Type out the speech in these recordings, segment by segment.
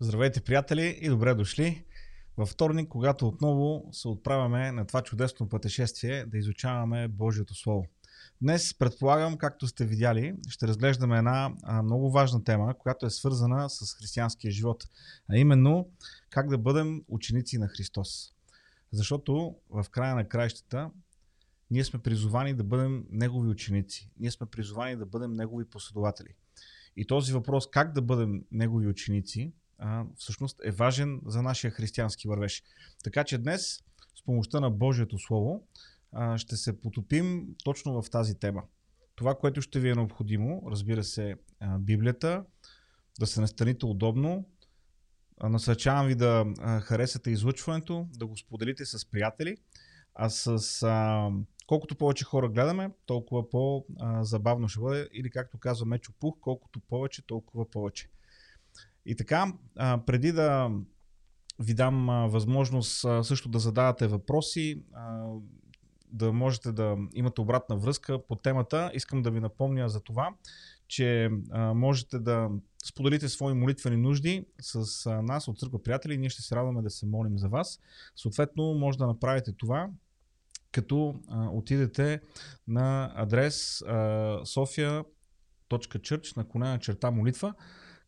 Здравейте, приятели, и добре дошли във вторник, когато отново се отправяме на това чудесно пътешествие да изучаваме Божието Слово. Днес, предполагам, както сте видяли, ще разглеждаме една много важна тема, която е свързана с християнския живот, а именно как да бъдем ученици на Христос. Защото в края на краищата ние сме призовани да бъдем Негови ученици. Ние сме призовани да бъдем Негови последователи. И този въпрос как да бъдем Негови ученици а, всъщност е важен за нашия християнски вървеж. Така че днес, с помощта на Божието Слово, а, ще се потопим точно в тази тема. Това, което ще ви е необходимо, разбира се, а, Библията, да се настаните удобно. Насърчавам ви да харесате излъчването, да го споделите с приятели, а с а, колкото повече хора гледаме, толкова по-забавно ще бъде. Или както казва Мечо Пух, колкото повече, толкова повече. И така, преди да ви дам възможност също да задавате въпроси, да можете да имате обратна връзка по темата, искам да ви напомня за това, че можете да споделите свои молитвени нужди с нас от Църква Приятели. Ние ще се радваме да се молим за вас. Съответно, може да направите това като отидете на адрес sofia.church на конена черта молитва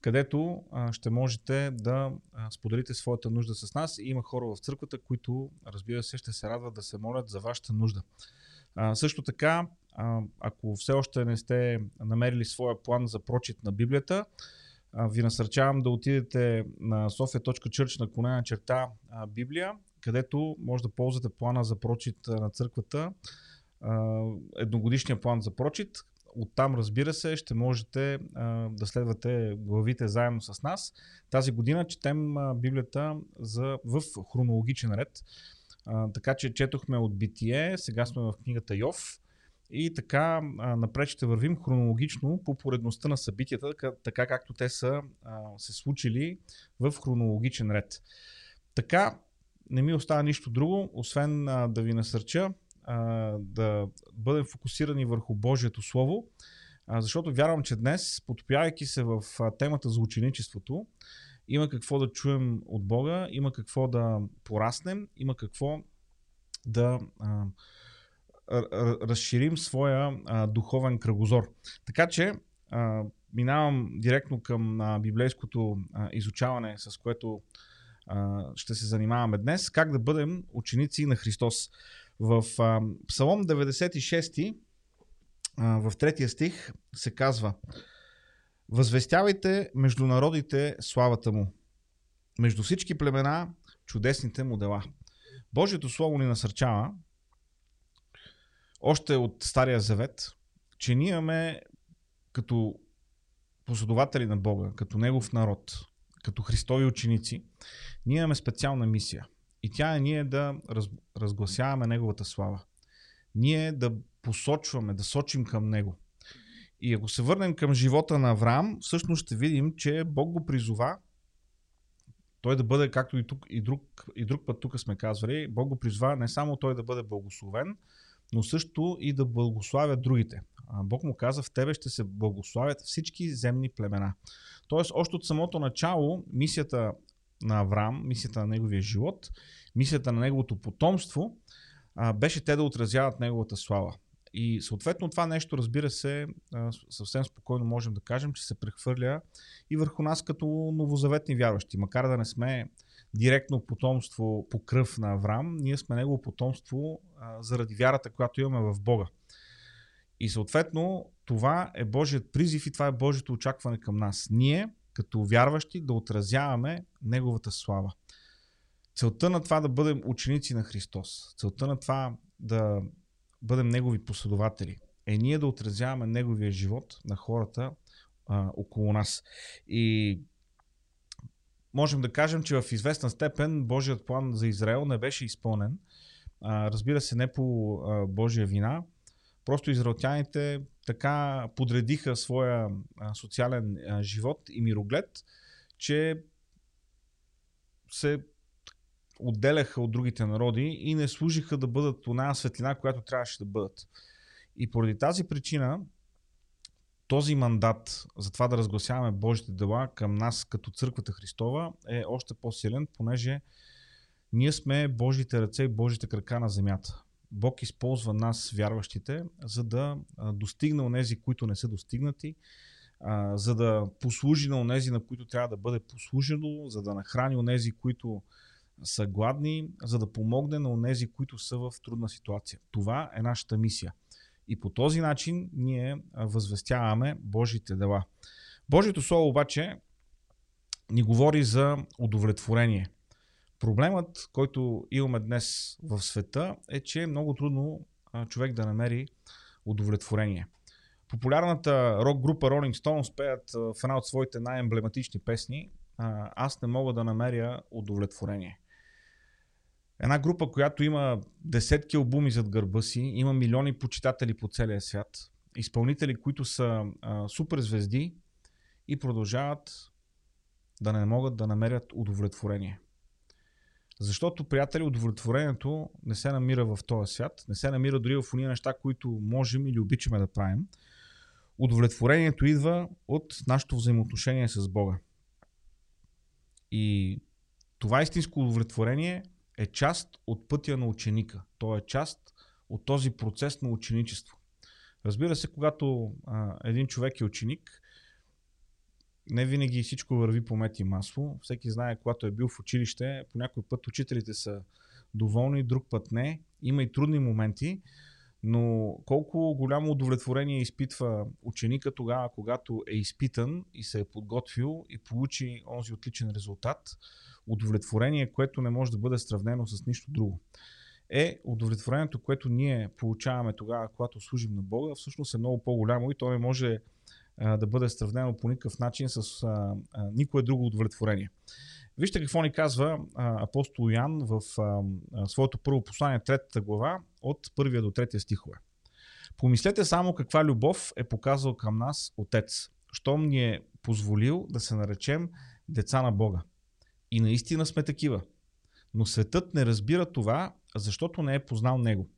където а, ще можете да а, споделите своята нужда с нас. И има хора в църквата, които, разбира се, ще се радват да се молят за вашата нужда. А, също така, а, ако все още не сте намерили своя план за прочит на Библията, а, ви насърчавам да отидете на sofia.church на конена черта а, Библия, където може да ползвате плана за прочит на църквата, едногодишния план за прочит, Оттам, разбира се, ще можете а, да следвате главите заедно с нас. Тази година четем а, Библията за, в хронологичен ред. А, така че четохме от Битие, сега сме в книгата Йов. И така а, напред ще вървим хронологично по поредността на събитията, така, както те са а, се случили в хронологичен ред. Така, не ми остава нищо друго, освен а, да ви насърча а, да бъдем фокусирани върху Божието Слово, а, защото вярвам, че днес, подпявайки се в а, темата за ученичеството, има какво да чуем от Бога, има какво да пораснем, има какво да а, разширим своя а, духовен кръгозор. Така че а, минавам директно към а, библейското а, изучаване, с което а, ще се занимаваме днес. Как да бъдем ученици на Христос. В а, Псалом 96, а, в третия стих се казва Възвестявайте между народите славата му, между всички племена чудесните му дела. Божието Слово ни насърчава, още от Стария Завет, че ние имаме като последователи на Бога, като Негов народ, като Христови ученици, ние имаме специална мисия – и тя е ние да раз, разгласяваме Неговата слава. Ние да посочваме, да сочим към Него. И ако се върнем към живота на Авраам, всъщност ще видим, че Бог го призова той да бъде, както и, тук, и, друг, и друг път тук сме казвали, Бог го призова не само той да бъде благословен, но също и да благославя другите. Бог му каза, в тебе ще се благославят всички земни племена. Тоест, още от самото начало, мисията на Авраам, мисията на неговия живот, мисията на неговото потомство, а, беше те да отразяват неговата слава. И съответно това нещо, разбира се, съвсем спокойно можем да кажем, че се прехвърля и върху нас като новозаветни вярващи. Макар да не сме директно потомство по кръв на Авраам, ние сме негово потомство а, заради вярата, която имаме в Бога. И съответно това е Божият призив и това е Божието очакване към нас. Ние като вярващи да отразяваме Неговата слава. Целта на това да бъдем ученици на Христос, целта на това да бъдем Негови последователи, е ние да отразяваме Неговия живот на хората а, около нас. И можем да кажем, че в известна степен Божият план за Израел не беше изпълнен. А, разбира се, не по а, Божия вина. Просто израелтяните така подредиха своя социален живот и мироглед, че се отделяха от другите народи и не служиха да бъдат по една светлина, която трябваше да бъдат. И поради тази причина този мандат за това да разгласяваме Божите дела към нас като Църквата Христова е още по-силен, понеже ние сме Божите ръце и Божите крака на земята. Бог използва нас, вярващите, за да достигне онези, които не са достигнати, за да послужи на онези, на които трябва да бъде послужено, за да нахрани онези, които са гладни, за да помогне на онези, които са в трудна ситуация. Това е нашата мисия. И по този начин ние възвестяваме Божите дела. Божието Слово обаче ни говори за удовлетворение. Проблемът, който имаме днес в света е, че е много трудно човек да намери удовлетворение. Популярната рок група Rolling Stones пеят в една от своите най-емблематични песни Аз не мога да намеря удовлетворение. Една група, която има десетки албуми зад гърба си, има милиони почитатели по целия свят, изпълнители, които са а, супер звезди и продължават да не могат да намерят удовлетворение. Защото, приятели, удовлетворението не се намира в този свят, не се намира дори в уния неща, които можем или обичаме да правим. Удовлетворението идва от нашето взаимоотношение с Бога. И това истинско удовлетворение е част от пътя на ученика. То е част от този процес на ученичество. Разбира се, когато а, един човек е ученик, не винаги всичко върви по мет и масло. Всеки знае, когато е бил в училище, по някой път учителите са доволни, друг път не. Има и трудни моменти, но колко голямо удовлетворение изпитва ученика тогава, когато е изпитан и се е подготвил и получи онзи отличен резултат, удовлетворение, което не може да бъде сравнено с нищо друго. Е удовлетворението, което ние получаваме тогава, когато служим на Бога, всъщност е много по-голямо и то не може да бъде сравнено по никакъв начин с а, а, никое друго удовлетворение. Вижте какво ни казва а, апостол Ян в а, своето първо послание, третата глава, от първия до третия стихове. Помислете само каква любов е показал към нас Отец, щом ни е позволил да се наречем деца на Бога. И наистина сме такива. Но светът не разбира това, защото не е познал Него.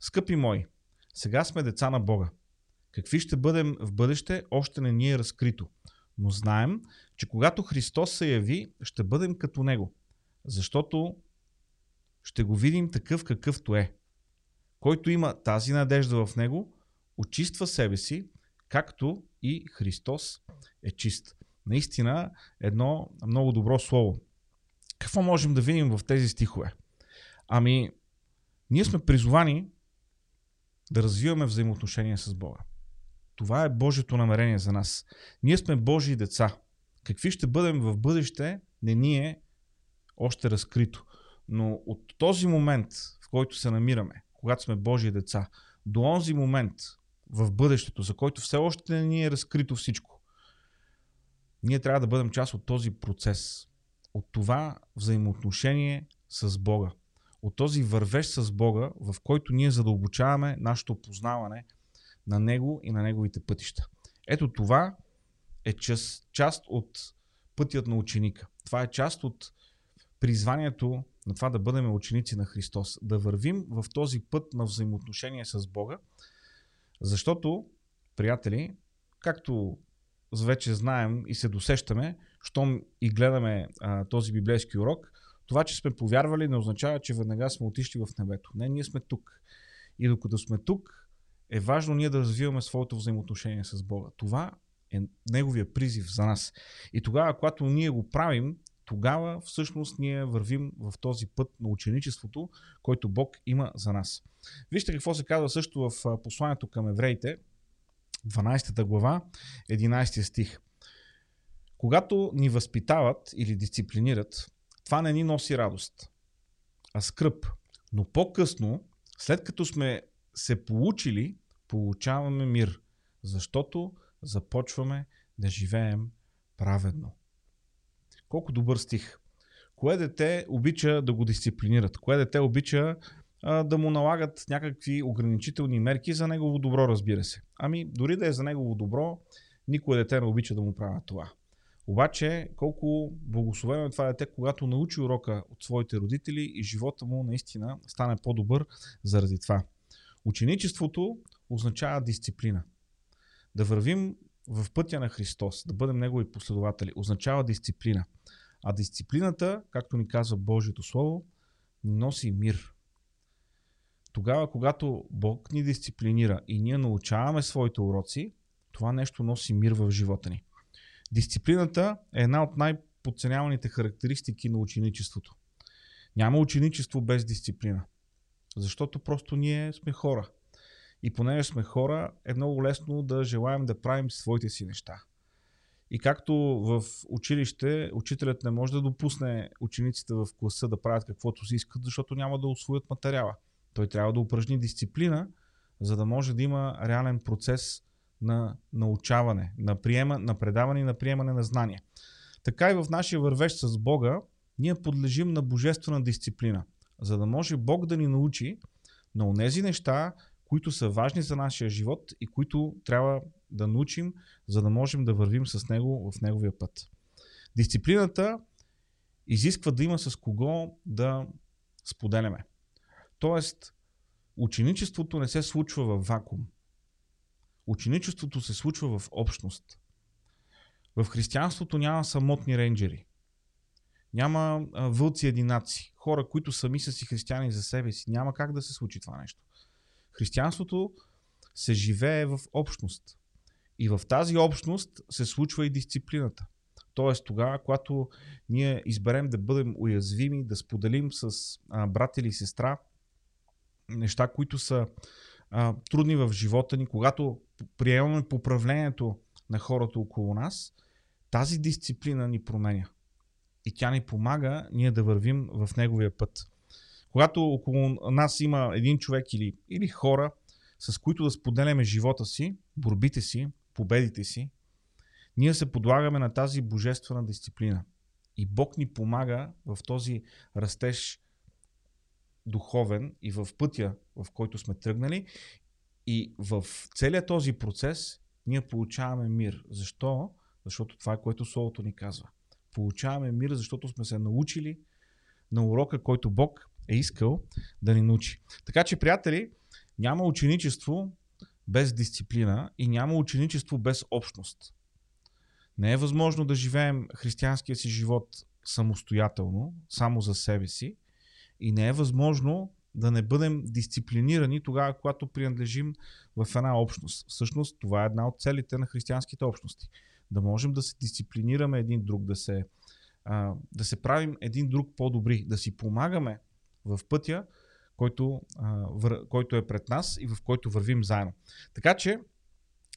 Скъпи мои, сега сме деца на Бога. Какви ще бъдем в бъдеще, още не ни е разкрито. Но знаем, че когато Христос се яви, ще бъдем като Него. Защото ще го видим такъв какъвто е. Който има тази надежда в Него, очиства себе си, както и Христос е чист. Наистина едно много добро слово. Какво можем да видим в тези стихове? Ами, ние сме призовани да развиваме взаимоотношения с Бога. Това е Божието намерение за нас. Ние сме Божии деца. Какви ще бъдем в бъдеще, не ни е още разкрито. Но от този момент, в който се намираме, когато сме Божии деца, до онзи момент в бъдещето, за който все още не ни е разкрито всичко, ние трябва да бъдем част от този процес, от това взаимоотношение с Бога, от този вървеж с Бога, в който ние задълбочаваме нашето познаване на Него и на Неговите пътища. Ето това е част, част от пътят на ученика. Това е част от призванието на това да бъдем ученици на Христос. Да вървим в този път на взаимоотношение с Бога, защото, приятели, както вече знаем и се досещаме, щом и гледаме а, този библейски урок, това, че сме повярвали, не означава, че веднага сме отишли в небето. Не, ние сме тук. И докато сме тук, е важно ние да развиваме своето взаимоотношение с Бога. Това е Неговия призив за нас. И тогава, когато ние го правим, тогава всъщност ние вървим в този път на ученичеството, който Бог има за нас. Вижте какво се казва също в посланието към евреите, 12 глава, 11 стих. Когато ни възпитават или дисциплинират, това не ни носи радост, а скръп. Но по-късно, след като сме се получили, получаваме мир, защото започваме да живеем праведно. Колко добър стих. Кое дете обича да го дисциплинират? Кое дете обича а, да му налагат някакви ограничителни мерки за негово добро, разбира се? Ами, дори да е за негово добро, никое дете не обича да му правят това. Обаче, колко благословено е това дете, когато научи урока от своите родители и живота му наистина стане по-добър заради това. Ученичеството означава дисциплина. Да вървим в пътя на Христос, да бъдем Негови последователи, означава дисциплина. А дисциплината, както ни казва Божието Слово, носи мир. Тогава, когато Бог ни дисциплинира и ние научаваме своите уроци, това нещо носи мир в живота ни. Дисциплината е една от най-подценяваните характеристики на ученичеството. Няма ученичество без дисциплина. Защото просто ние сме хора. И понеже сме хора, е много лесно да желаем да правим своите си неща. И както в училище, учителят не може да допусне учениците в класа да правят каквото си искат, защото няма да освоят материала. Той трябва да упражни дисциплина, за да може да има реален процес на научаване, на, приема, на предаване и на приемане на знания. Така и в нашия вървеж с Бога, ние подлежим на божествена дисциплина, за да може Бог да ни научи на онези неща, които са важни за нашия живот и които трябва да научим, за да можем да вървим с Него в Неговия път. Дисциплината изисква да има с кого да споделяме. Тоест, ученичеството не се случва в вакуум. Ученичеството се случва в общност. В християнството няма самотни рейнджери. Няма вълци единаци. Хора, които сами са си християни за себе си. Няма как да се случи това нещо. Християнството се живее в общност. И в тази общност се случва и дисциплината. Тоест тогава, когато ние изберем да бъдем уязвими, да споделим с а, брат или сестра неща, които са а, трудни в живота ни, когато приемаме поправлението на хората около нас, тази дисциплина ни променя. И тя ни помага ние да вървим в неговия път. Когато около нас има един човек или, или хора, с които да споделяме живота си, борбите си, победите си, ние се подлагаме на тази божествена дисциплина. И Бог ни помага в този растеж духовен и в пътя, в който сме тръгнали. И в целият този процес ние получаваме мир. Защо? Защото това е което Словото ни казва. Получаваме мир, защото сме се научили на урока, който Бог е искал да ни научи. Така че, приятели, няма ученичество без дисциплина и няма ученичество без общност. Не е възможно да живеем християнския си живот самостоятелно, само за себе си и не е възможно да не бъдем дисциплинирани тогава, когато принадлежим в една общност. Всъщност това е една от целите на християнските общности. Да можем да се дисциплинираме един друг, да се, да се правим един друг по-добри, да си помагаме в пътя, който, който е пред нас и в който вървим заедно. Така че,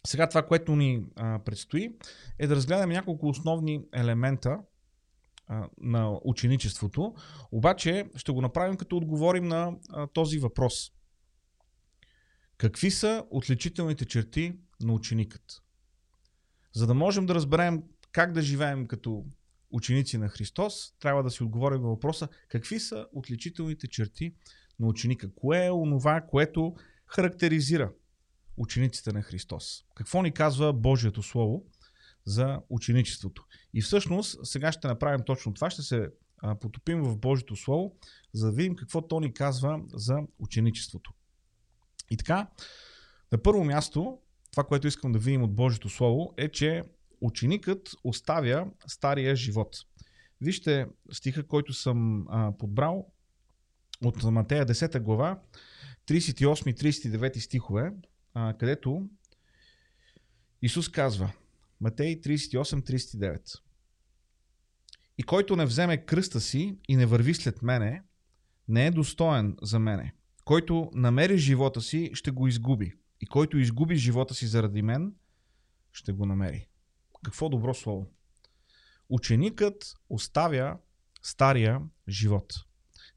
сега това, което ни предстои, е да разгледаме няколко основни елемента на ученичеството. Обаче ще го направим като отговорим на този въпрос. Какви са отличителните черти на ученикът? За да можем да разберем как да живеем като ученици на Христос, трябва да си отговорим на въпроса какви са отличителните черти на ученика. Кое е онова, което характеризира учениците на Христос? Какво ни казва Божието Слово за ученичеството? И всъщност сега ще направим точно това. Ще се потопим в Божието Слово, за да видим какво то ни казва за ученичеството. И така, на първо място, това, което искам да видим от Божието Слово е, че ученикът оставя стария живот. Вижте стиха, който съм а, подбрал от Матея 10 глава, 38-39 стихове, а, където Исус казва, Матей 38-39 И който не вземе кръста си и не върви след мене, не е достоен за мене. Който намери живота си, ще го изгуби. И който изгуби живота си заради мен, ще го намери. Какво добро слово. Ученикът оставя стария живот.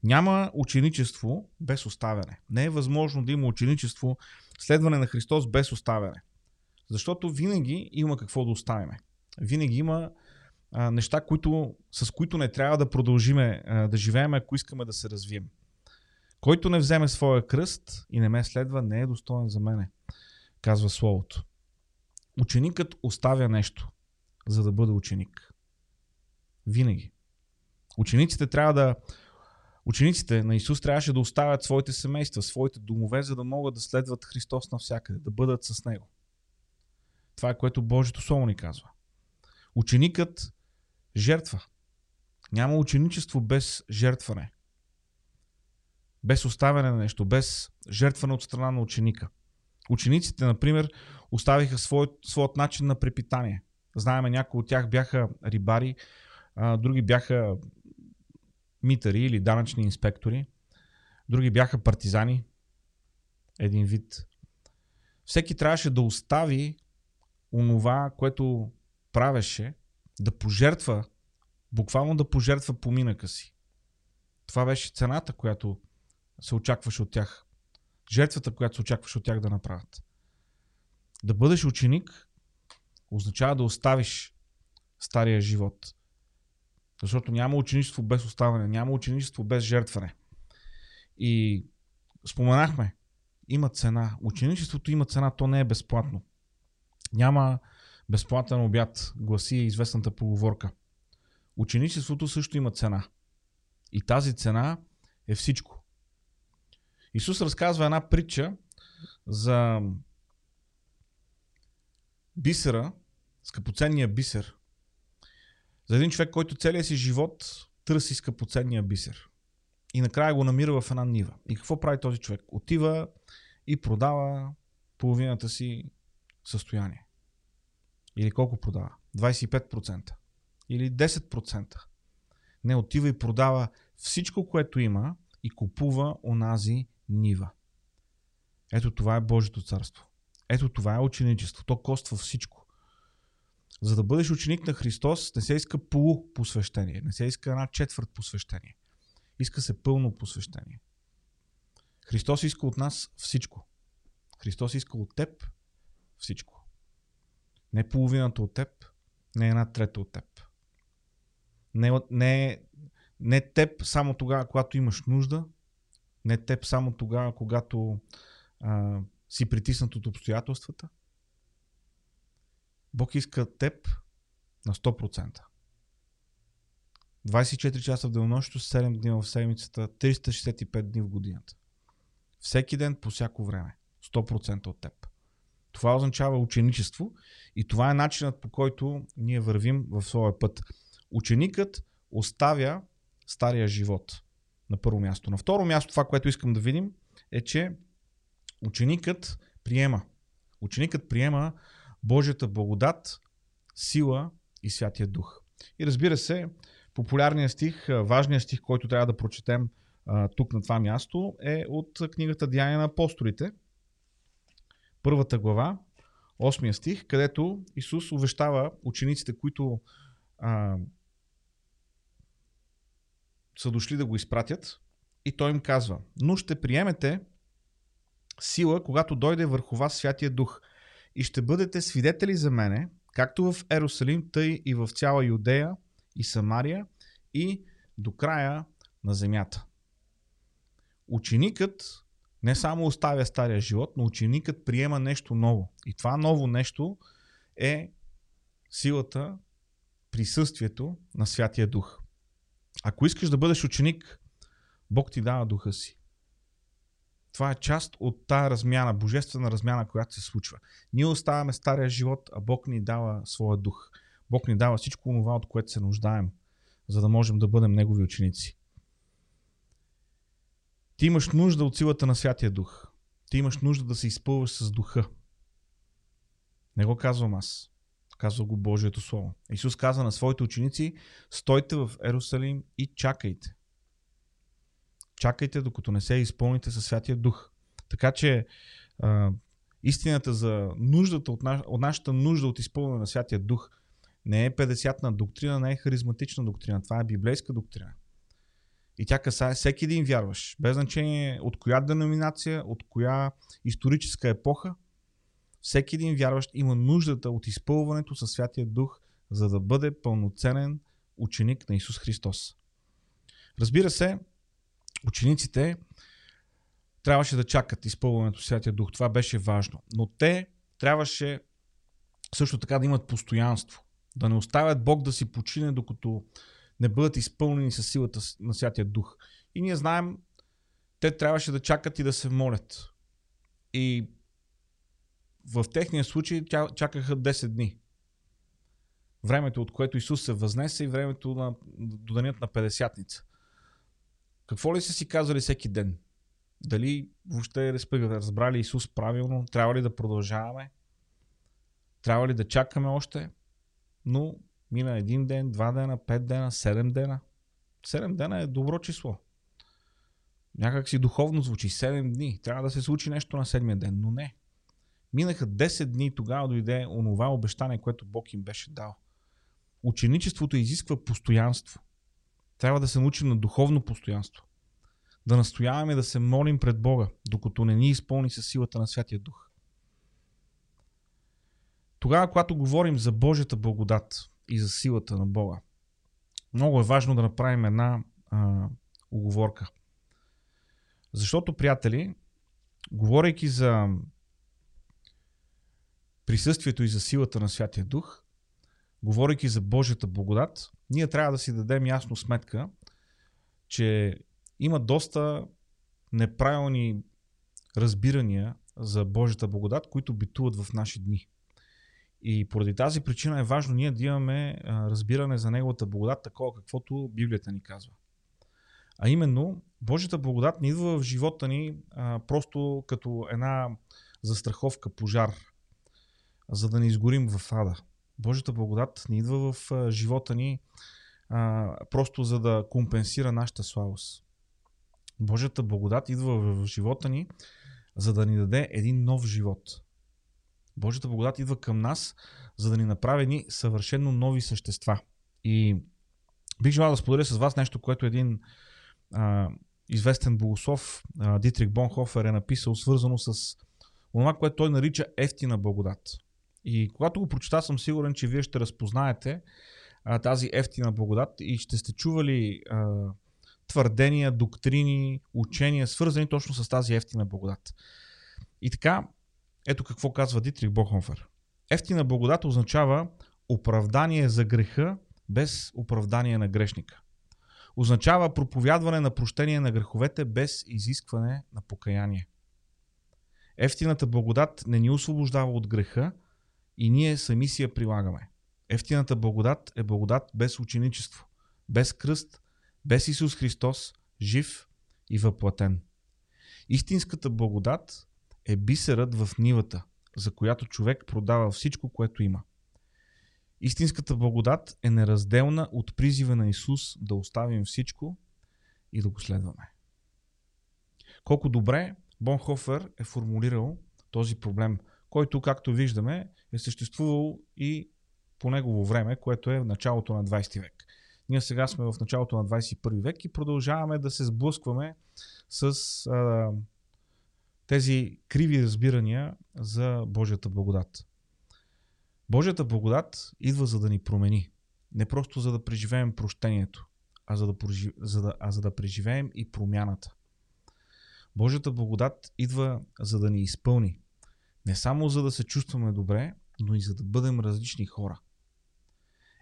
Няма ученичество без оставяне. Не е възможно да има ученичество, следване на Христос без оставяне. Защото винаги има какво да оставяме. Винаги има а, неща, които, с които не трябва да продължиме а, да живеем, ако искаме да се развием. Който не вземе своя кръст и не ме следва, не е достоен за мене, казва Словото. Ученикът оставя нещо, за да бъде ученик. Винаги. Учениците трябва да. Учениците на Исус трябваше да оставят своите семейства, своите домове, за да могат да следват Христос навсякъде, да бъдат с Него. Това е което Божието Слово ни казва. Ученикът жертва. Няма ученичество без жертване. Без оставяне на нещо, без жертване от страна на ученика. Учениците, например, оставиха своят, своят начин на препитание. Знаеме, някои от тях бяха рибари, а, други бяха митари или данъчни инспектори, други бяха партизани, един вид. Всеки трябваше да остави онова, което правеше, да пожертва, буквално да пожертва поминъка си. Това беше цената, която се очакваше от тях. Жертвата, която се очакваше от тях да направят. Да бъдеш ученик означава да оставиш стария живот. Защото няма ученичество без оставане, няма ученичество без жертване. И споменахме, има цена. Ученичеството има цена, то не е безплатно. Няма безплатен обяд, гласи известната поговорка. Ученичеството също има цена. И тази цена е всичко. Исус разказва една притча за бисера, скъпоценния бисер. За един човек, който целият си живот търси скъпоценния бисер. И накрая го намира в една нива. И какво прави този човек? Отива и продава половината си състояние. Или колко продава? 25%. Или 10%. Не отива и продава всичко, което има и купува онази нива. Ето това е Божието царство. Ето това е ученичество. То коства всичко. За да бъдеш ученик на Христос, не се иска полу посвещение, не се иска една четвърт посвещение. Иска се пълно посвещение. Христос иска от нас всичко. Христос иска от теб всичко. Не половината от теб, не една трета от теб. Не, не, не теб само тогава, когато имаш нужда, не теб само тогава, когато а, си притиснат от обстоятелствата. Бог иска теб на 100%. 24 часа в денонощието, 7 дни в седмицата, 365 дни в годината. Всеки ден, по всяко време. 100% от теб. Това означава ученичество и това е начинът по който ние вървим в своя път. Ученикът оставя стария живот на първо място. На второ място това, което искам да видим е, че ученикът приема. Ученикът приема Божията благодат, сила и Святия Дух. И разбира се, популярният стих, важният стих, който трябва да прочетем тук на това място е от книгата Деяния на апостолите, първата глава, 8 стих, където Исус увещава учениците, които а, са дошли да го изпратят и той им казва, но ще приемете сила, когато дойде върху вас Святия Дух и ще бъдете свидетели за мене, както в Ерусалим, тъй и в цяла Юдея и Самария и до края на земята. Ученикът не само оставя стария живот, но ученикът приема нещо ново. И това ново нещо е силата, присъствието на Святия Дух. Ако искаш да бъдеш ученик, Бог ти дава духа си. Това е част от тая размяна, божествена размяна, която се случва. Ние оставяме стария живот, а Бог ни дава своя дух. Бог ни дава всичко това, от което се нуждаем, за да можем да бъдем Негови ученици. Ти имаш нужда от силата на Святия Дух. Ти имаш нужда да се изпълваш с духа. Не го казвам аз. Казва го Божието Слово. Исус каза на своите ученици, стойте в Ерусалим и чакайте. Чакайте, докато не се изпълните със Святия Дух. Така че а, истината за нуждата от, наш, от нашата нужда от изпълнение на Святия Дух не е 50-на доктрина, не е харизматична доктрина. Това е библейска доктрина. И тя касае всеки един вярваш. Без значение от коя деноминация, от коя историческа епоха, всеки един вярващ има нуждата от изпълването със Святия Дух, за да бъде пълноценен ученик на Исус Христос. Разбира се, учениците трябваше да чакат изпълването с Святия Дух. Това беше важно. Но те трябваше също така да имат постоянство. Да не оставят Бог да си почине, докато не бъдат изпълнени със силата на Святия Дух. И ние знаем, те трябваше да чакат и да се молят. И в техния случай тя, чакаха 10 дни. Времето, от което Исус се възнесе и времето на, до денят на 50-ница. Какво ли са си казали всеки ден? Дали въобще разбрали Исус правилно? Трябва ли да продължаваме? Трябва ли да чакаме още? Но мина един ден, два дена, пет дена, седем дена. Седем дена е добро число. Някак си духовно звучи. Седем дни. Трябва да се случи нещо на седмия ден, но не. Минаха 10 дни тогава дойде онова обещание, което Бог им беше дал. Ученичеството изисква постоянство. Трябва да се научим на духовно постоянство. Да настояваме да се молим пред Бога, докато не ни изпълни със силата на Святия Дух. Тогава, когато говорим за Божията благодат и за силата на Бога, много е важно да направим една а, оговорка. Защото, приятели, говорейки за присъствието и за силата на Святия Дух, говорейки за Божията благодат, ние трябва да си дадем ясно сметка, че има доста неправилни разбирания за Божията благодат, които битуват в наши дни. И поради тази причина е важно ние да имаме разбиране за Неговата благодат, такова каквото Библията ни казва. А именно, Божията благодат не идва в живота ни а, просто като една застраховка, пожар, за да не изгорим в ада. Божията благодат не идва в живота ни а, просто за да компенсира нашата слабост. Божията благодат идва в живота ни, за да ни даде един нов живот. Божията благодат идва към нас, за да ни направи ни съвършено нови същества. И бих желал да споделя с вас нещо, което един а, известен богослов, а, Дитрик Бонхофер, е написал, свързано с това, което той нарича ефтина благодат. И когато го прочета, съм сигурен, че вие ще разпознаете а, тази ефтина благодат и ще сте чували а, твърдения, доктрини, учения, свързани точно с тази ефтина благодат. И така, ето какво казва Дитрих Бохонфер. Ефтина благодат означава оправдание за греха без оправдание на грешника. Означава проповядване на прощение на греховете без изискване на покаяние. Ефтината благодат не ни освобождава от греха и ние сами си я прилагаме. Ефтината благодат е благодат без ученичество, без кръст, без Исус Христос, жив и въплатен. Истинската благодат е бисерът в нивата, за която човек продава всичко, което има. Истинската благодат е неразделна от призива на Исус да оставим всичко и да го следваме. Колко добре Бонхофер е формулирал този проблем, който, както виждаме, е съществувал и по негово време, което е в началото на 20 век. Ние сега сме в началото на 21 век и продължаваме да се сблъскваме с а, тези криви разбирания за Божията благодат. Божията благодат идва за да ни промени. Не просто за да преживеем прощението, а за да, за да, а за да преживеем и промяната. Божията благодат идва за да ни изпълни. Не само за да се чувстваме добре, но и за да бъдем различни хора.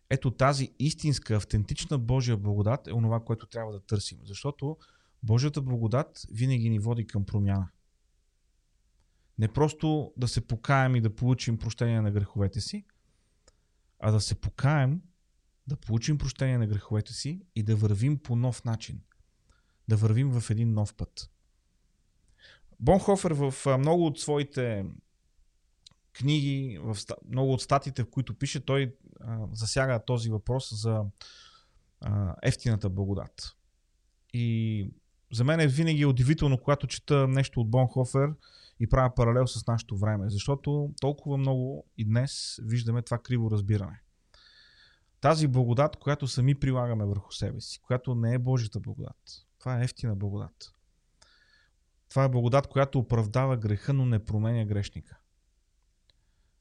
Ето тази истинска, автентична Божия благодат е онова, което трябва да търсим. Защото Божията благодат винаги ни води към промяна. Не просто да се покаем и да получим прощение на греховете си, а да се покаем, да получим прощение на греховете си и да вървим по нов начин. Да вървим в един нов път. Бонхофер в много от своите книги, в много от статите, в които пише, той а, засяга този въпрос за а, ефтината благодат. И за мен е винаги удивително, когато чета нещо от Бонхофер и правя паралел с нашето време, защото толкова много и днес виждаме това криво разбиране. Тази благодат, която сами прилагаме върху себе си, която не е Божията благодат. Това е ефтина благодат. Това е благодат, която оправдава греха, но не променя грешника.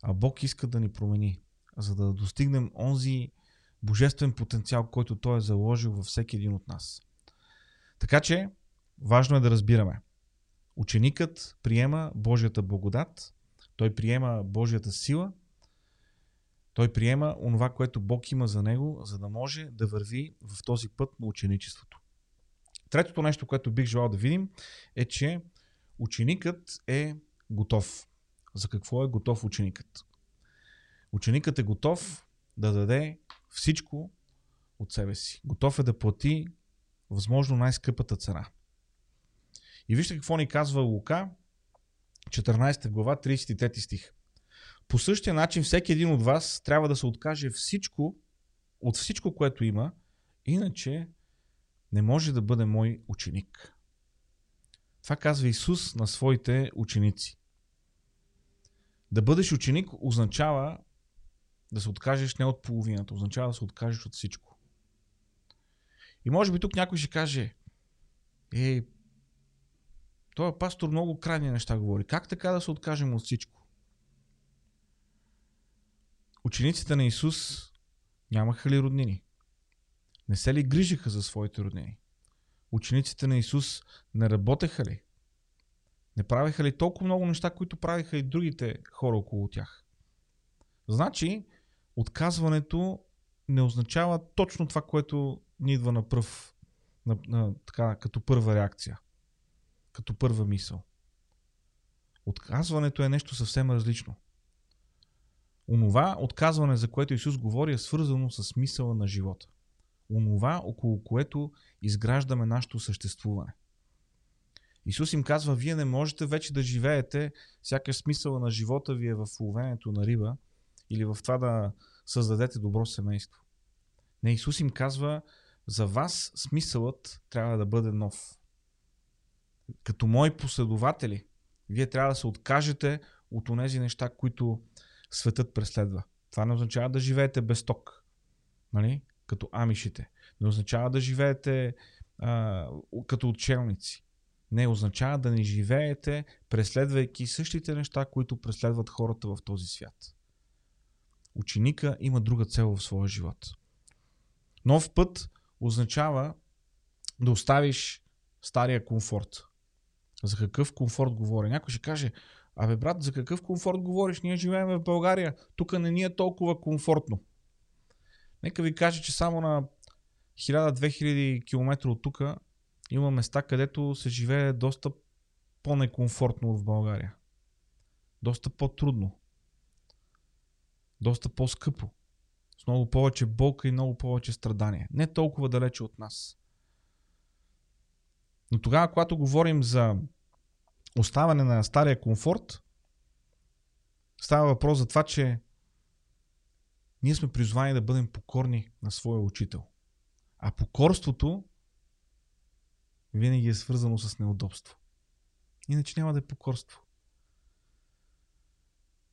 А Бог иска да ни промени, за да достигнем онзи божествен потенциал, който Той е заложил във всеки един от нас. Така че, важно е да разбираме. Ученикът приема Божията благодат, той приема Божията сила, той приема онова, което Бог има за него, за да може да върви в този път на ученичеството. Третото нещо, което бих желал да видим, е, че ученикът е готов. За какво е готов ученикът? Ученикът е готов да даде всичко от себе си. Готов е да плати възможно най-скъпата цена. И вижте какво ни казва Лука, 14 глава, 33 стих. По същия начин всеки един от вас трябва да се откаже всичко, от всичко, което има, иначе не може да бъде мой ученик. Това казва Исус на своите ученици. Да бъдеш ученик означава да се откажеш не от половината, означава да се откажеш от всичко. И може би тук някой ще каже, е, този пастор много крайни неща говори. Как така да се откажем от всичко? Учениците на Исус нямаха ли роднини? Не се ли грижиха за своите роднини? Учениците на Исус не работеха ли? Не правеха ли толкова много неща, които правиха и другите хора около тях? Значи, отказването не означава точно това, което ни идва на пръв, на, на, така, като първа реакция, като първа мисъл. Отказването е нещо съвсем различно. Онова отказване, за което Исус говори, е свързано с смисъла на живота. Онова, около което изграждаме нашето съществуване. Исус им казва, вие не можете вече да живеете, сякаш смисъла на живота ви е в ловенето на риба или в това да създадете добро семейство. Не, Исус им казва, за вас смисълът трябва да бъде нов. Като мои последователи, вие трябва да се откажете от онези неща, които светът преследва. Това не означава да живеете без ток, нали? като амишите. Не означава да живеете а, като учелници. Не означава да не живеете преследвайки същите неща, които преследват хората в този свят. Ученика има друга цел в своя живот. Нов път означава да оставиш стария комфорт. За какъв комфорт говоря? Някой ще каже, абе брат, за какъв комфорт говориш? Ние живеем в България. Тук не ни е толкова комфортно. Нека ви кажа, че само на 1000-2000 км от тук има места, където се живее доста по-некомфортно в България. Доста по-трудно. Доста по-скъпо. С много повече болка и много повече страдания. Не толкова далече от нас. Но тогава, когато говорим за оставане на стария комфорт, става въпрос за това, че ние сме призвани да бъдем покорни на своя учител. А покорството винаги е свързано с неудобство. Иначе няма да е покорство.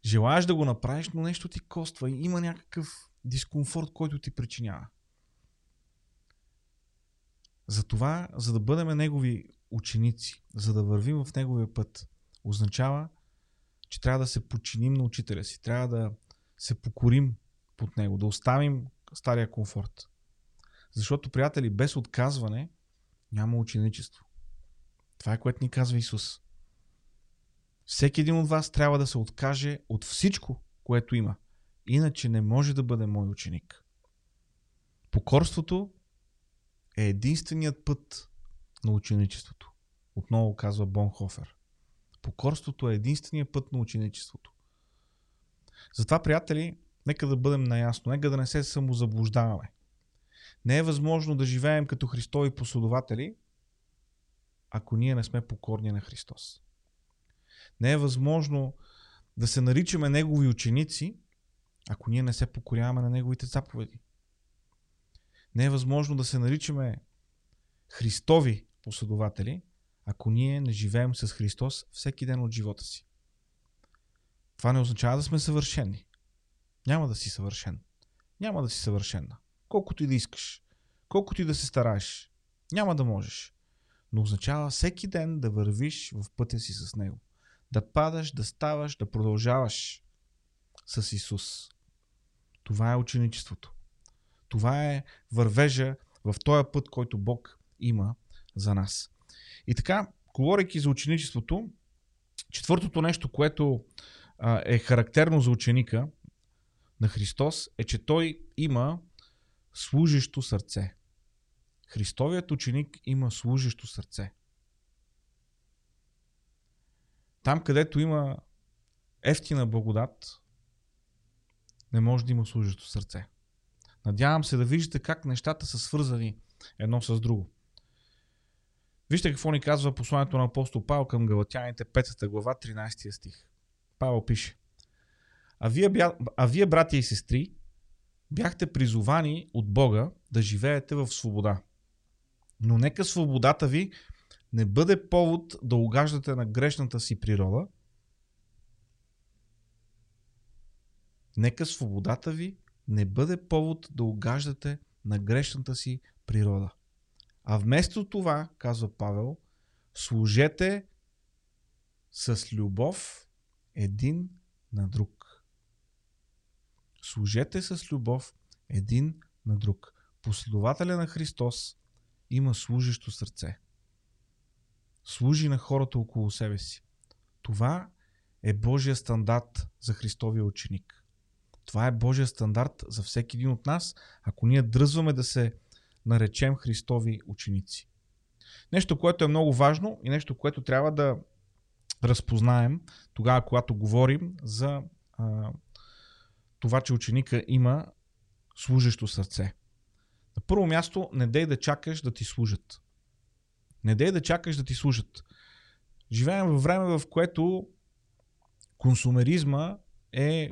Желаеш да го направиш, но нещо ти коства има някакъв дискомфорт, който ти причинява. Затова, за да бъдем негови ученици, за да вървим в неговия път, означава, че трябва да се подчиним на учителя си, трябва да се покорим под него, да оставим стария комфорт. Защото, приятели, без отказване няма ученичество. Това е което ни казва Исус. Всеки един от вас трябва да се откаже от всичко, което има. Иначе не може да бъде мой ученик. Покорството е единственият път на ученичеството. Отново казва Бонхофер. Покорството е единственият път на ученичеството. Затова, приятели, нека да бъдем наясно, нека да не се самозаблуждаваме. Не е възможно да живеем като Христови последователи, ако ние не сме покорни на Христос. Не е възможно да се наричаме Негови ученици, ако ние не се покоряваме на Неговите заповеди. Не е възможно да се наричаме Христови последователи, ако ние не живеем с Христос всеки ден от живота си. Това не означава да сме съвършени. Няма да си съвършен. Няма да си съвършена. Колкото и да искаш. Колкото и да се стараеш. Няма да можеш. Но означава всеки ден да вървиш в пътя си с Него. Да падаш, да ставаш, да продължаваш с Исус. Това е ученичеството. Това е вървежа в този път, който Бог има за нас. И така, говорейки за ученичеството, четвъртото нещо, което а, е характерно за ученика на Христос, е, че той има служещо сърце. Христовият ученик има служещо сърце. Там, където има ефтина благодат не може да има служещо сърце. Надявам се да виждате как нещата са свързани едно с друго. Вижте какво ни казва посланието на апостол Павел към Галатяните 5 глава 13 стих. Павел пише а вие, а вие, брати и сестри, бяхте призовани от Бога да живеете в свобода. Но нека свободата ви не бъде повод да угаждате на грешната си природа. Нека свободата ви не бъде повод да угаждате на грешната си природа. А вместо това, казва Павел, служете с любов един на друг. Служете с любов един на друг. Последователя на Христос има служещо сърце. Служи на хората около себе си. Това е Божия стандарт за Христовия ученик. Това е Божия стандарт за всеки един от нас, ако ние дръзваме да се наречем Христови ученици. Нещо, което е много важно и нещо, което трябва да разпознаем тогава, когато говорим за а, това, че ученика има служещо сърце. На първо място, не дей да чакаш да ти служат. Не дей да чакаш да ти служат. Живеем във време, в което консумеризма е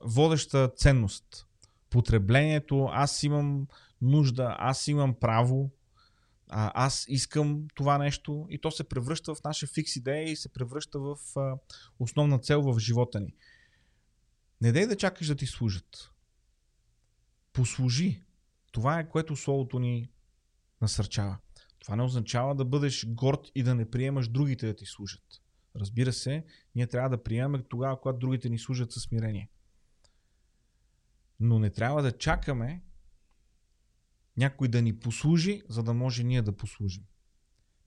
водеща ценност. Потреблението, аз имам нужда, аз имам право, аз искам това нещо и то се превръща в наша фикс идея и се превръща в основна цел в живота ни. Не дай да чакаш да ти служат. Послужи. Това е което Словото ни насърчава. Това не означава да бъдеш горд и да не приемаш другите да ти служат. Разбира се, ние трябва да приемаме тогава, когато другите ни служат със смирение. Но не трябва да чакаме някой да ни послужи, за да може ние да послужим.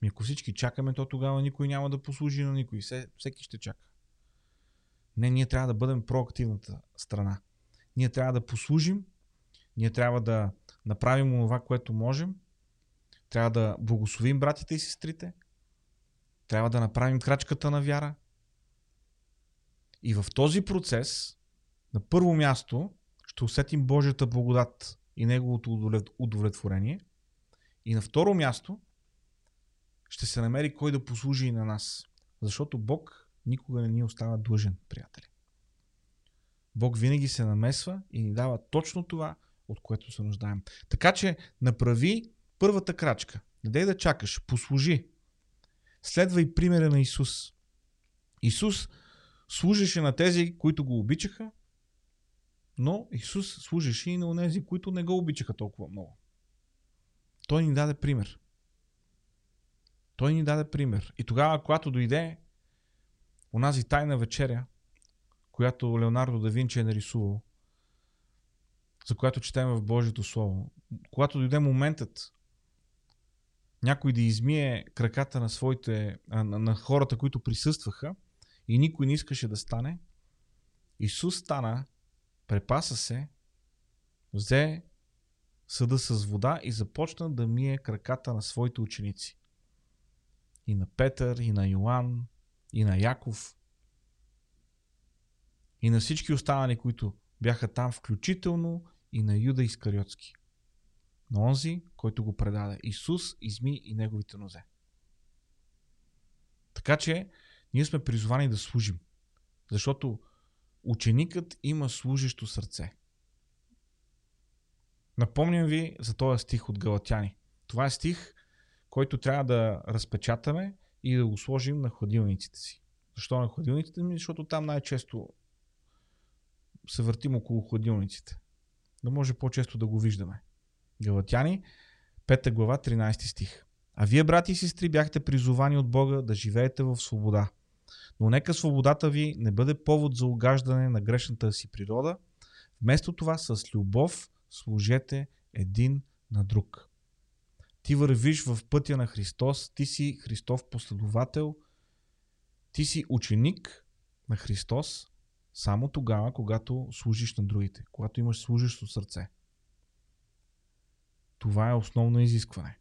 Ако всички чакаме, то тогава никой няма да послужи на никой. Всеки ще чака. Не, ние трябва да бъдем проактивната страна. Ние трябва да послужим, ние трябва да направим това, което можем, трябва да благословим братите и сестрите, трябва да направим крачката на вяра. И в този процес, на първо място, ще усетим Божията благодат и Неговото удовлетворение. И на второ място, ще се намери кой да послужи и на нас. Защото Бог никога не ни остава длъжен, приятели. Бог винаги се намесва и ни дава точно това, от което се нуждаем. Така че направи първата крачка. Не дай да чакаш, послужи. Следвай примера на Исус. Исус служеше на тези, които го обичаха, но Исус служеше и на тези, които не го обичаха толкова много. Той ни даде пример. Той ни даде пример. И тогава, когато дойде онази тайна вечеря, която Леонардо да Винчи е нарисувал, за която четем в Божието Слово, когато дойде моментът някой да измие краката на своите, на, на хората, които присъстваха и никой не искаше да стане, Исус стана, препаса се, взе съда с вода и започна да мие краката на своите ученици. И на Петър, и на Йоанн, и на Яков, и на всички останали, които бяха там, включително и на Юда Искариотски. На онзи, който го предаде. Исус изми и неговите нозе. Така че ние сме призовани да служим. Защото ученикът има служещо сърце. Напомням ви за този стих от Галатяни. Това е стих, който трябва да разпечатаме и да го сложим на хладилниците си. Защо на хладилниците ми? Защото там най-често се въртим около хладилниците. Да може по-често да го виждаме. Галатяни, 5 глава, 13 стих. А вие, брати и сестри, бяхте призовани от Бога да живеете в свобода. Но нека свободата ви не бъде повод за огаждане на грешната си природа. Вместо това с любов служете един на друг. Ти вървиш в пътя на Христос, ти си Христов последовател, ти си ученик на Христос само тогава, когато служиш на другите, когато имаш служещо сърце. Това е основно изискване.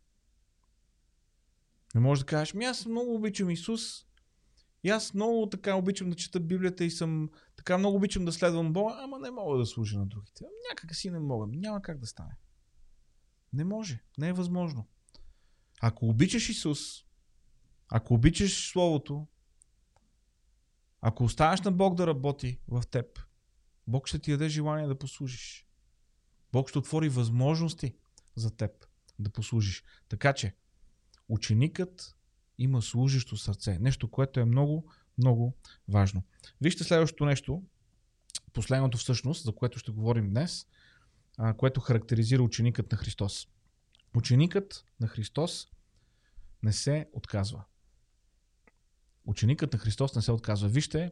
Не можеш да кажеш, ми аз много обичам Исус И аз много така обичам да чета Библията и съм така много обичам да следвам Бога, ама не мога да служа на другите. Някак си не мога. Няма как да стане. Не може. Не е възможно. Ако обичаш Исус, ако обичаш Словото, ако оставаш на Бог да работи в теб, Бог ще ти даде желание да послужиш. Бог ще отвори възможности за теб да послужиш. Така че, ученикът има служещо сърце. Нещо, което е много, много важно. Вижте следващото нещо, последното всъщност, за което ще говорим днес, което характеризира ученикът на Христос. Ученикът на Христос не се отказва. Ученикът на Христос не се отказва. Вижте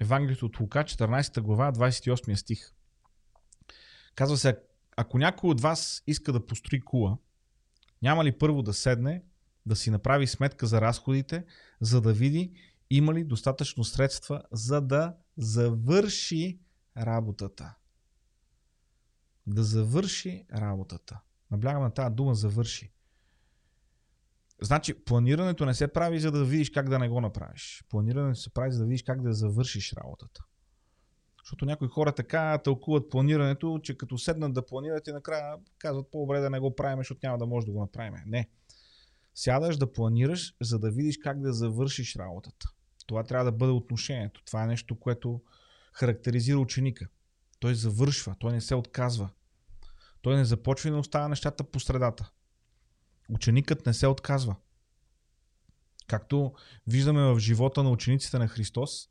Евангелието от Лука, 14 глава, 28 стих. Казва се, ако някой от вас иска да построи кула, няма ли първо да седне, да си направи сметка за разходите, за да види има ли достатъчно средства, за да завърши работата. Да завърши работата. Наблягам на тази дума завърши. Значи, планирането не се прави, за да видиш как да не го направиш. Планирането се прави, за да видиш как да завършиш работата. Защото някои хора така тълкуват планирането, че като седнат да планират и накрая казват по-добре да не го правим, защото няма да може да го направим. Не. Сядаш да планираш, за да видиш как да завършиш работата. Това трябва да бъде отношението. Това е нещо, което характеризира ученика. Той завършва, той не се отказва. Той не започва и не оставя нещата по средата. Ученикът не се отказва. Както виждаме в живота на учениците на Христос,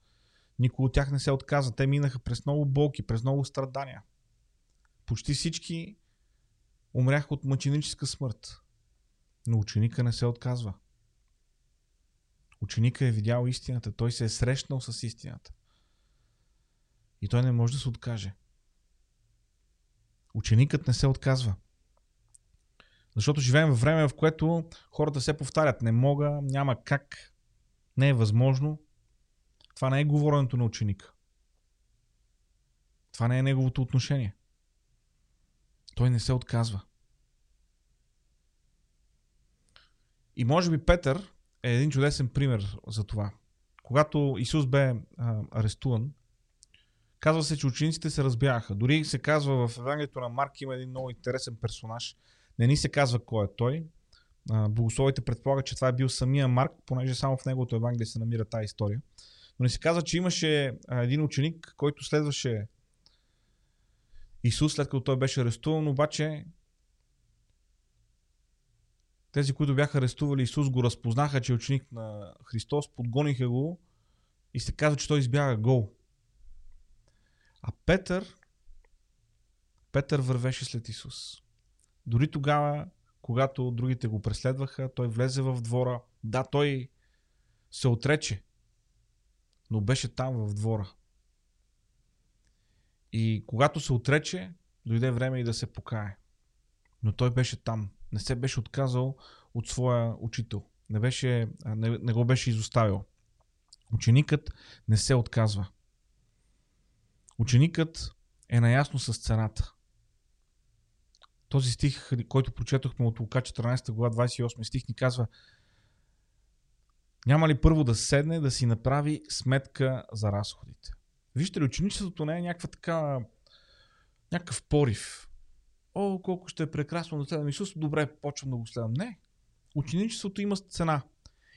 никой от тях не се отказа. Те минаха през много болки, през много страдания. Почти всички умряха от мъченическа смърт. Но ученика не се отказва. Ученика е видял истината, той се е срещнал с истината. И той не може да се откаже. Ученикът не се отказва. Защото живеем в време, в което хората се повтарят. Не мога, няма как, не е възможно. Това не е говоренето на ученика. Това не е неговото отношение. Той не се отказва. И може би Петър е един чудесен пример за това. Когато Исус бе а, арестуван, казва се, че учениците се разбягаха. Дори се казва в Евангелието на Марк има един много интересен персонаж. Не ни се казва кой е той. Богословите предполагат, че това е бил самия Марк, понеже само в неговото Евангелие се намира тази история. Но не се казва, че имаше един ученик, който следваше Исус, след като той беше арестуван, обаче тези, които бяха арестували Исус, го разпознаха, че е ученик на Христос, подгониха го и се казва, че той избяга гол. А Петър, Петър вървеше след Исус. Дори тогава, когато другите го преследваха, той влезе в двора. Да, той се отрече, но беше там в двора. И когато се отрече, дойде време и да се покае. Но той беше там. Не се беше отказал от своя учител. Не, беше, не, не го беше изоставил. Ученикът не се отказва. Ученикът е наясно с цената. Този стих, който прочетохме от Лука 14 глава 28 стих ни казва няма ли първо да седне да си направи сметка за разходите? Вижте ли, ученичеството не е някаква така, някакъв порив. О, колко ще е прекрасно да следвам Исус, добре, почвам да го следвам. Не. Ученичеството има цена.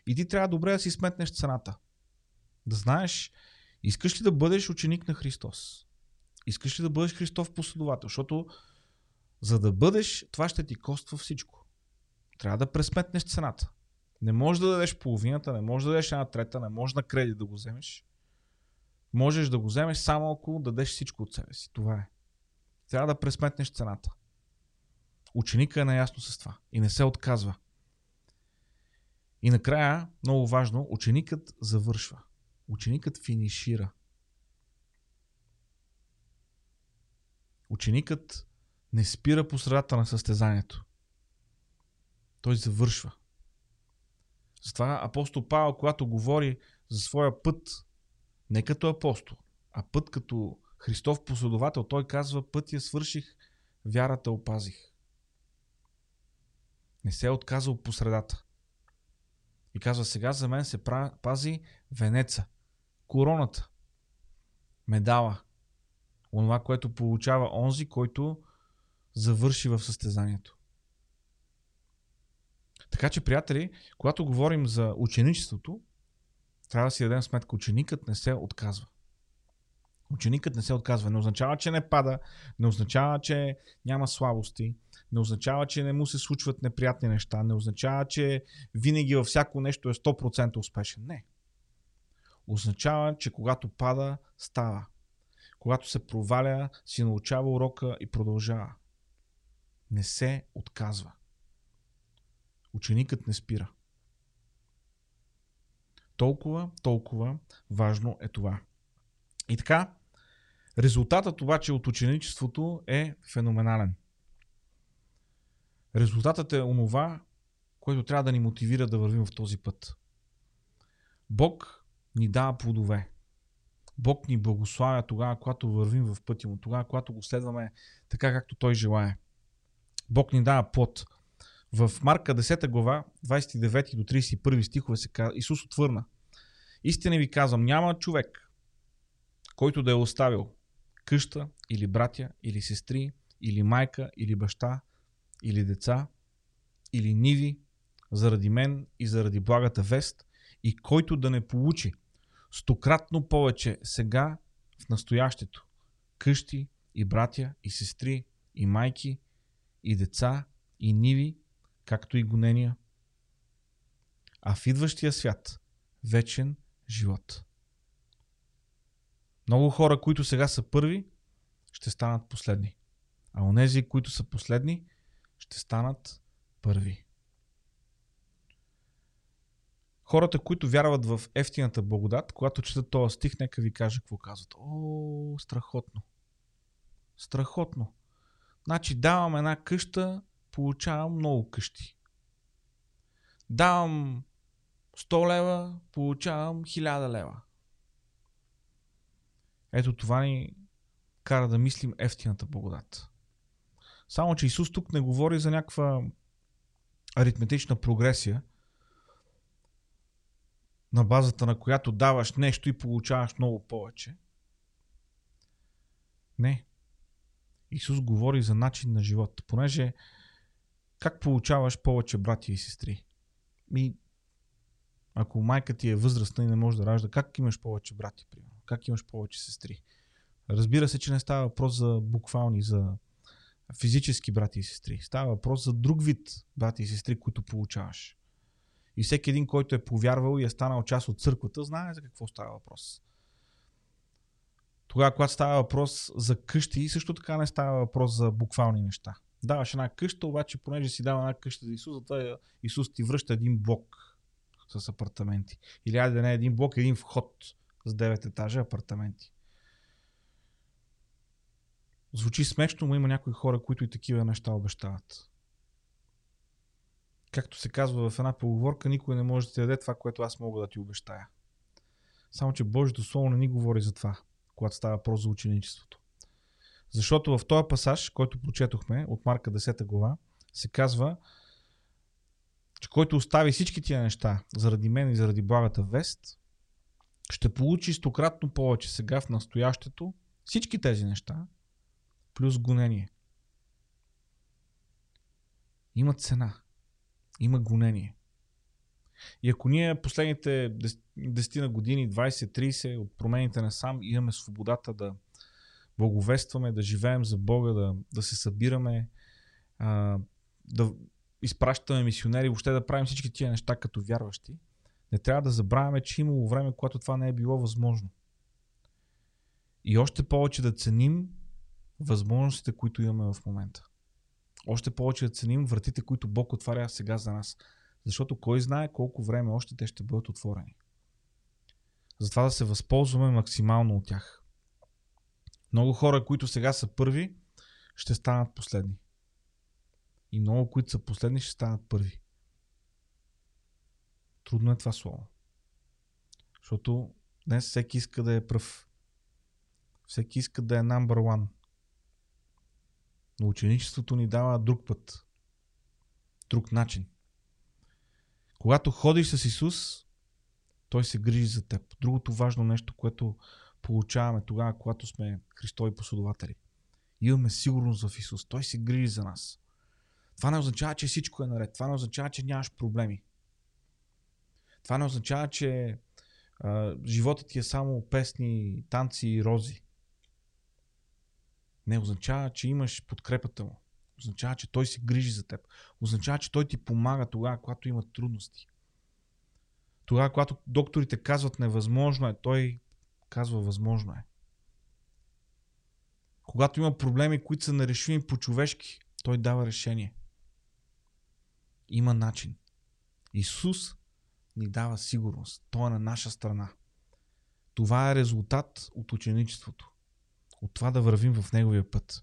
И ти трябва добре да си сметнеш цената. Да знаеш, искаш ли да бъдеш ученик на Христос? Искаш ли да бъдеш Христов последовател? Защото за да бъдеш, това ще ти коства всичко. Трябва да пресметнеш цената. Не можеш да дадеш половината, не можеш да дадеш една трета, не можеш на кредит да го вземеш. Можеш да го вземеш само ако дадеш всичко от себе си. Това е. Трябва да пресметнеш цената. Ученика е наясно с това и не се отказва. И накрая, много важно, ученикът завършва. Ученикът финишира. Ученикът не спира по средата на състезанието. Той завършва. Затова апостол Павел, когато говори за своя път, не като апостол, а път като Христов последовател, той казва, пътя свърших, вярата опазих. Не се е отказал по средата. И казва, сега за мен се пази венеца, короната, медала, онова, което получава онзи, който завърши в състезанието. Така че, приятели, когато говорим за ученичеството, трябва да си дадем сметка, ученикът не се отказва. Ученикът не се отказва. Не означава, че не пада, не означава, че няма слабости, не означава, че не му се случват неприятни неща, не означава, че винаги във всяко нещо е 100% успешен. Не. Означава, че когато пада, става. Когато се проваля, си научава урока и продължава. Не се отказва. Ученикът не спира. Толкова, толкова важно е това. И така, резултатът обаче от ученичеството е феноменален. Резултатът е онова, което трябва да ни мотивира да вървим в този път. Бог ни дава плодове. Бог ни благославя тогава, когато вървим в пътя му, тогава, когато го следваме така, както Той желая. Бог ни дава плод. В Марка 10 глава, 29 до 31 стихове се казва, Исус отвърна. Истина ви казвам, няма човек, който да е оставил къща или братя, или сестри, или майка, или баща, или деца, или ниви, заради мен и заради благата вест, и който да не получи стократно повече сега в настоящето. Къщи и братя и сестри и майки и деца и ниви, както и гонения. А в идващия свят вечен живот. Много хора, които сега са първи, ще станат последни. А онези, които са последни, ще станат първи. Хората, които вярват в ефтината благодат, когато четат този стих, нека ви кажа какво казват. О, страхотно. Страхотно. Значи давам една къща, получавам много къщи. Давам 100 лева, получавам 1000 лева. Ето това ни кара да мислим ефтината благодат. Само, че Исус тук не говори за някаква аритметична прогресия, на базата на която даваш нещо и получаваш много повече. Не. Исус говори за начин на живот, понеже как получаваш повече брати и сестри? Ми, ако майка ти е възрастна и не може да ражда, как имаш повече брати, примерно? Как имаш повече сестри? Разбира се, че не става въпрос за буквални, за физически брати и сестри. Става въпрос за друг вид брати и сестри, които получаваш. И всеки един, който е повярвал и е станал част от църквата, знае за какво става въпрос. Тогава, когато става въпрос за къщи, също така не става въпрос за буквални неща. Даваш една къща, обаче понеже си дава една къща за Исус, затова Исус ти връща един блок с апартаменти. Или айде да не един блок, един вход с 9 етажа апартаменти. Звучи смешно, но има някои хора, които и такива неща обещават. Както се казва в една поговорка, никой не може да ти даде това, което аз мога да ти обещая. Само, че Божието Слово не ни говори за това, когато става въпрос за ученичеството. Защото в този пасаж, който прочетохме от Марка 10 глава, се казва, че който остави всички тия неща заради мен и заради благата вест, ще получи стократно повече сега в настоящето всички тези неща, плюс гонение. Има цена. Има гонение. И ако ние последните 10 на години, 20-30 от промените на сам имаме свободата да благовестваме, да живеем за Бога, да, да се събираме, а, да изпращаме мисионери, въобще да правим всички тия неща като вярващи, не трябва да забравяме, че имало време, когато това не е било възможно. И още повече да ценим възможностите, които имаме в момента. Още повече да ценим вратите, които Бог отваря сега за нас. Защото кой знае колко време още те ще бъдат отворени. Затова да се възползваме максимално от тях. Много хора, които сега са първи, ще станат последни. И много, които са последни, ще станат първи. Трудно е това слово. Защото днес всеки иска да е пръв. Всеки иска да е number one. Но ученичеството ни дава друг път. Друг начин. Когато ходиш с Исус, Той се грижи за теб. Другото важно нещо, което получаваме тогава, когато сме Христови последователи. Имаме сигурност в Исус. Той се грижи за нас. Това не означава, че всичко е наред. Това не означава, че нямаш проблеми. Това не означава, че а, животът ти е само песни, танци и рози. Не означава, че имаш подкрепата му. Означава, че той се грижи за теб. Означава, че той ти помага тогава, когато има трудности. Тогава, когато докторите казват невъзможно е, той казва възможно е. Когато има проблеми, които са нерешими по-човешки, той дава решение. Има начин. Исус ни дава сигурност. Той е на наша страна. Това е резултат от ученичеството. От това да вървим в Неговия път.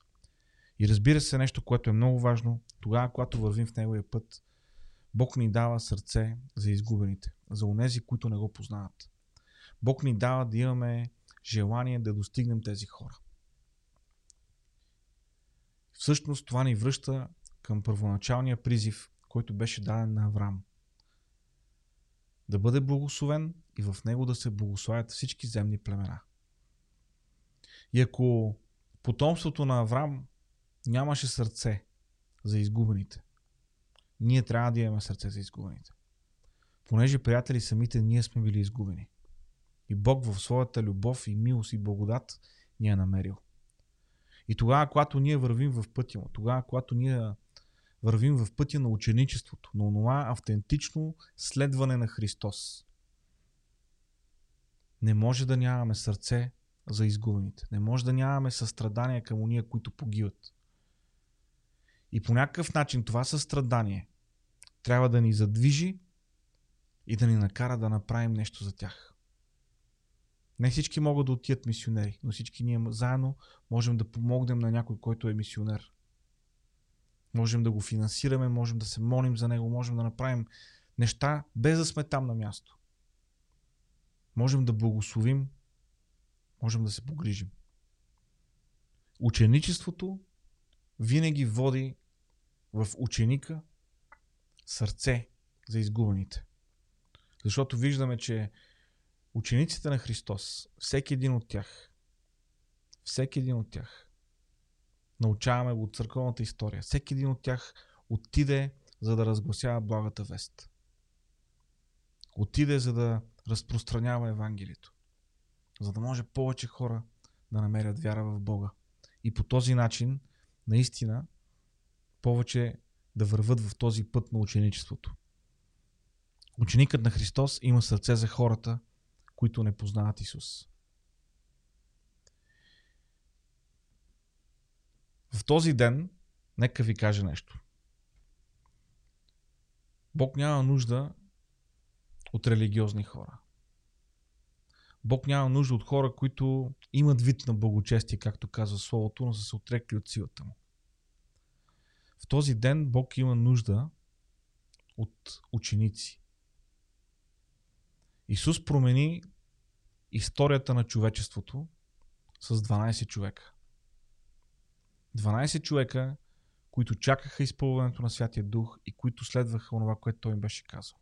И разбира се, нещо, което е много важно, тогава, когато вървим в Неговия път, Бог ни дава сърце за изгубените, за онези, които не го познават. Бог ни дава да имаме желание да достигнем тези хора. Всъщност това ни връща към първоначалния призив, който беше даден на Авраам. Да бъде благословен и в него да се благословят всички земни племена. И ако потомството на Авраам нямаше сърце за изгубените, ние трябва да имаме сърце за изгубените. Понеже, приятели, самите ние сме били изгубени. И Бог в своята любов и милост и благодат ни е намерил. И тогава, когато ние вървим в пътя му, тогава, когато ние вървим в пътя на ученичеството, на това автентично следване на Христос, не може да нямаме сърце за изгубените. Не може да нямаме състрадание към уния, които погиват. И по някакъв начин това състрадание трябва да ни задвижи и да ни накара да направим нещо за тях. Не всички могат да отият мисионери, но всички ние заедно можем да помогнем на някой, който е мисионер. Можем да го финансираме, можем да се молим за него, можем да направим неща без да сме там на място. Можем да благословим, можем да се погрижим. Ученичеството винаги води в ученика сърце за изгубените. Защото виждаме, че учениците на Христос, всеки един от тях, всеки един от тях, научаваме го от църковната история, всеки един от тях отиде за да разгласява благата вест. Отиде за да разпространява Евангелието. За да може повече хора да намерят вяра в Бога. И по този начин, наистина, повече да върват в този път на ученичеството. Ученикът на Христос има сърце за хората, които не познават Исус. В този ден, нека ви кажа нещо. Бог няма нужда от религиозни хора. Бог няма нужда от хора, които имат вид на благочестие, както казва Словото, но са се отрекли от силата му. В този ден Бог има нужда от ученици. Исус промени историята на човечеството с 12 човека. 12 човека, които чакаха изпълването на Святия Дух и които следваха онова, което Той им беше казал.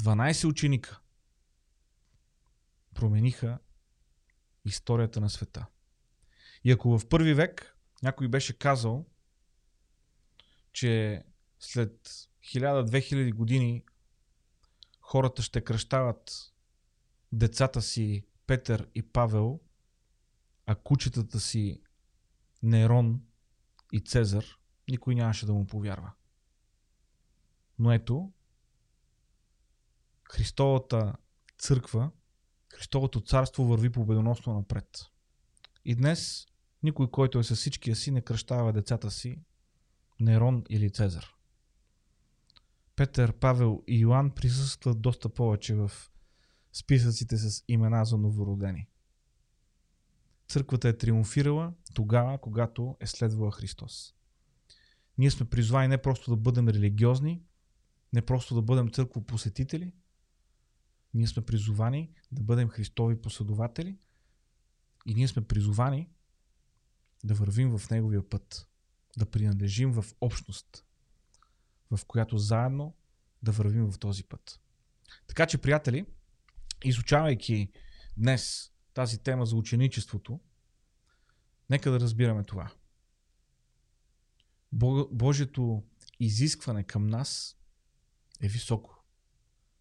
12 ученика промениха историята на света. И ако в първи век някой беше казал, че след 1000-2000 години хората ще кръщават децата си Петър и Павел, а кучетата си Нерон и Цезар, никой нямаше да му повярва. Но ето, Христовата църква, Христовото царство върви победоносно напред. И днес никой, който е със всичкия си, не кръщава децата си Нерон или Цезар. Петър, Павел и Йоанн присъстват доста повече в списъците с имена за новородени. Църквата е триумфирала тогава, когато е следвала Христос. Ние сме призвани не просто да бъдем религиозни, не просто да бъдем църквопосетители, ние сме призовани да бъдем Христови последователи и ние сме призовани да вървим в Неговия път, да принадлежим в общност, в която заедно да вървим в този път. Така че, приятели, изучавайки днес тази тема за ученичеството, нека да разбираме това. Божието изискване към нас е високо.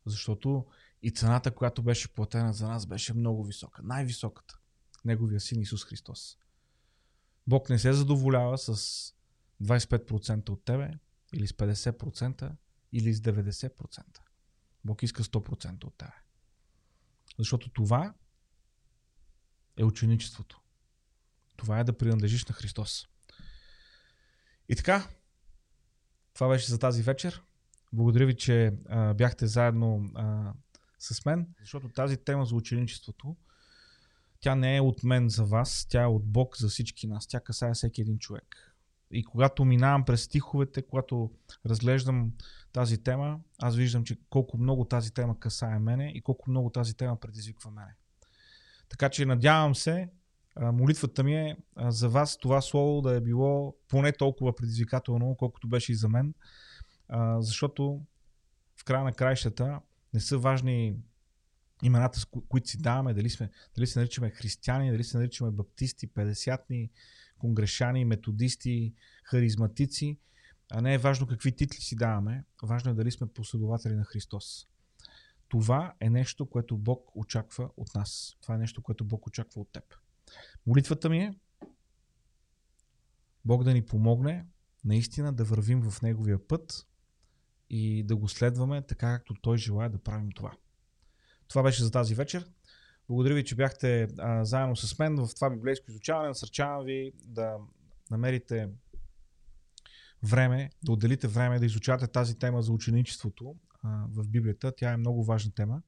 Защото и цената, която беше платена за нас, беше много висока. Най-високата. Неговия син Исус Христос. Бог не се задоволява с 25% от тебе, или с 50%, или с 90%. Бог иска 100% от тебе. Защото това е ученичеството. Това е да принадлежиш на Христос. И така, това беше за тази вечер. Благодаря ви, че а, бяхте заедно а, с мен, защото тази тема за ученичеството, тя не е от мен за вас, тя е от Бог за всички нас. Тя касае всеки един човек. И когато минавам през стиховете, когато разглеждам тази тема, аз виждам, че колко много тази тема касае мене и колко много тази тема предизвиква мене. Така че надявам се, молитвата ми е за вас това слово да е било поне толкова предизвикателно, колкото беше и за мен, защото в края на краищата не са важни имената, с които си даваме, дали, сме, дали се наричаме християни, дали се наричаме баптисти, педесятни, конгрешани, методисти, харизматици. А не е важно какви титли си даваме, важно е дали сме последователи на Христос. Това е нещо, което Бог очаква от нас. Това е нещо, което Бог очаква от теб. Молитвата ми е Бог да ни помогне наистина да вървим в Неговия път и да го следваме така, както Той желая да правим това. Това беше за тази вечер. Благодаря ви, че бяхте а, заедно с мен в това библейско изучаване. Насърчавам ви да намерите време, да отделите време да изучавате тази тема за ученичеството а, в Библията. Тя е много важна тема.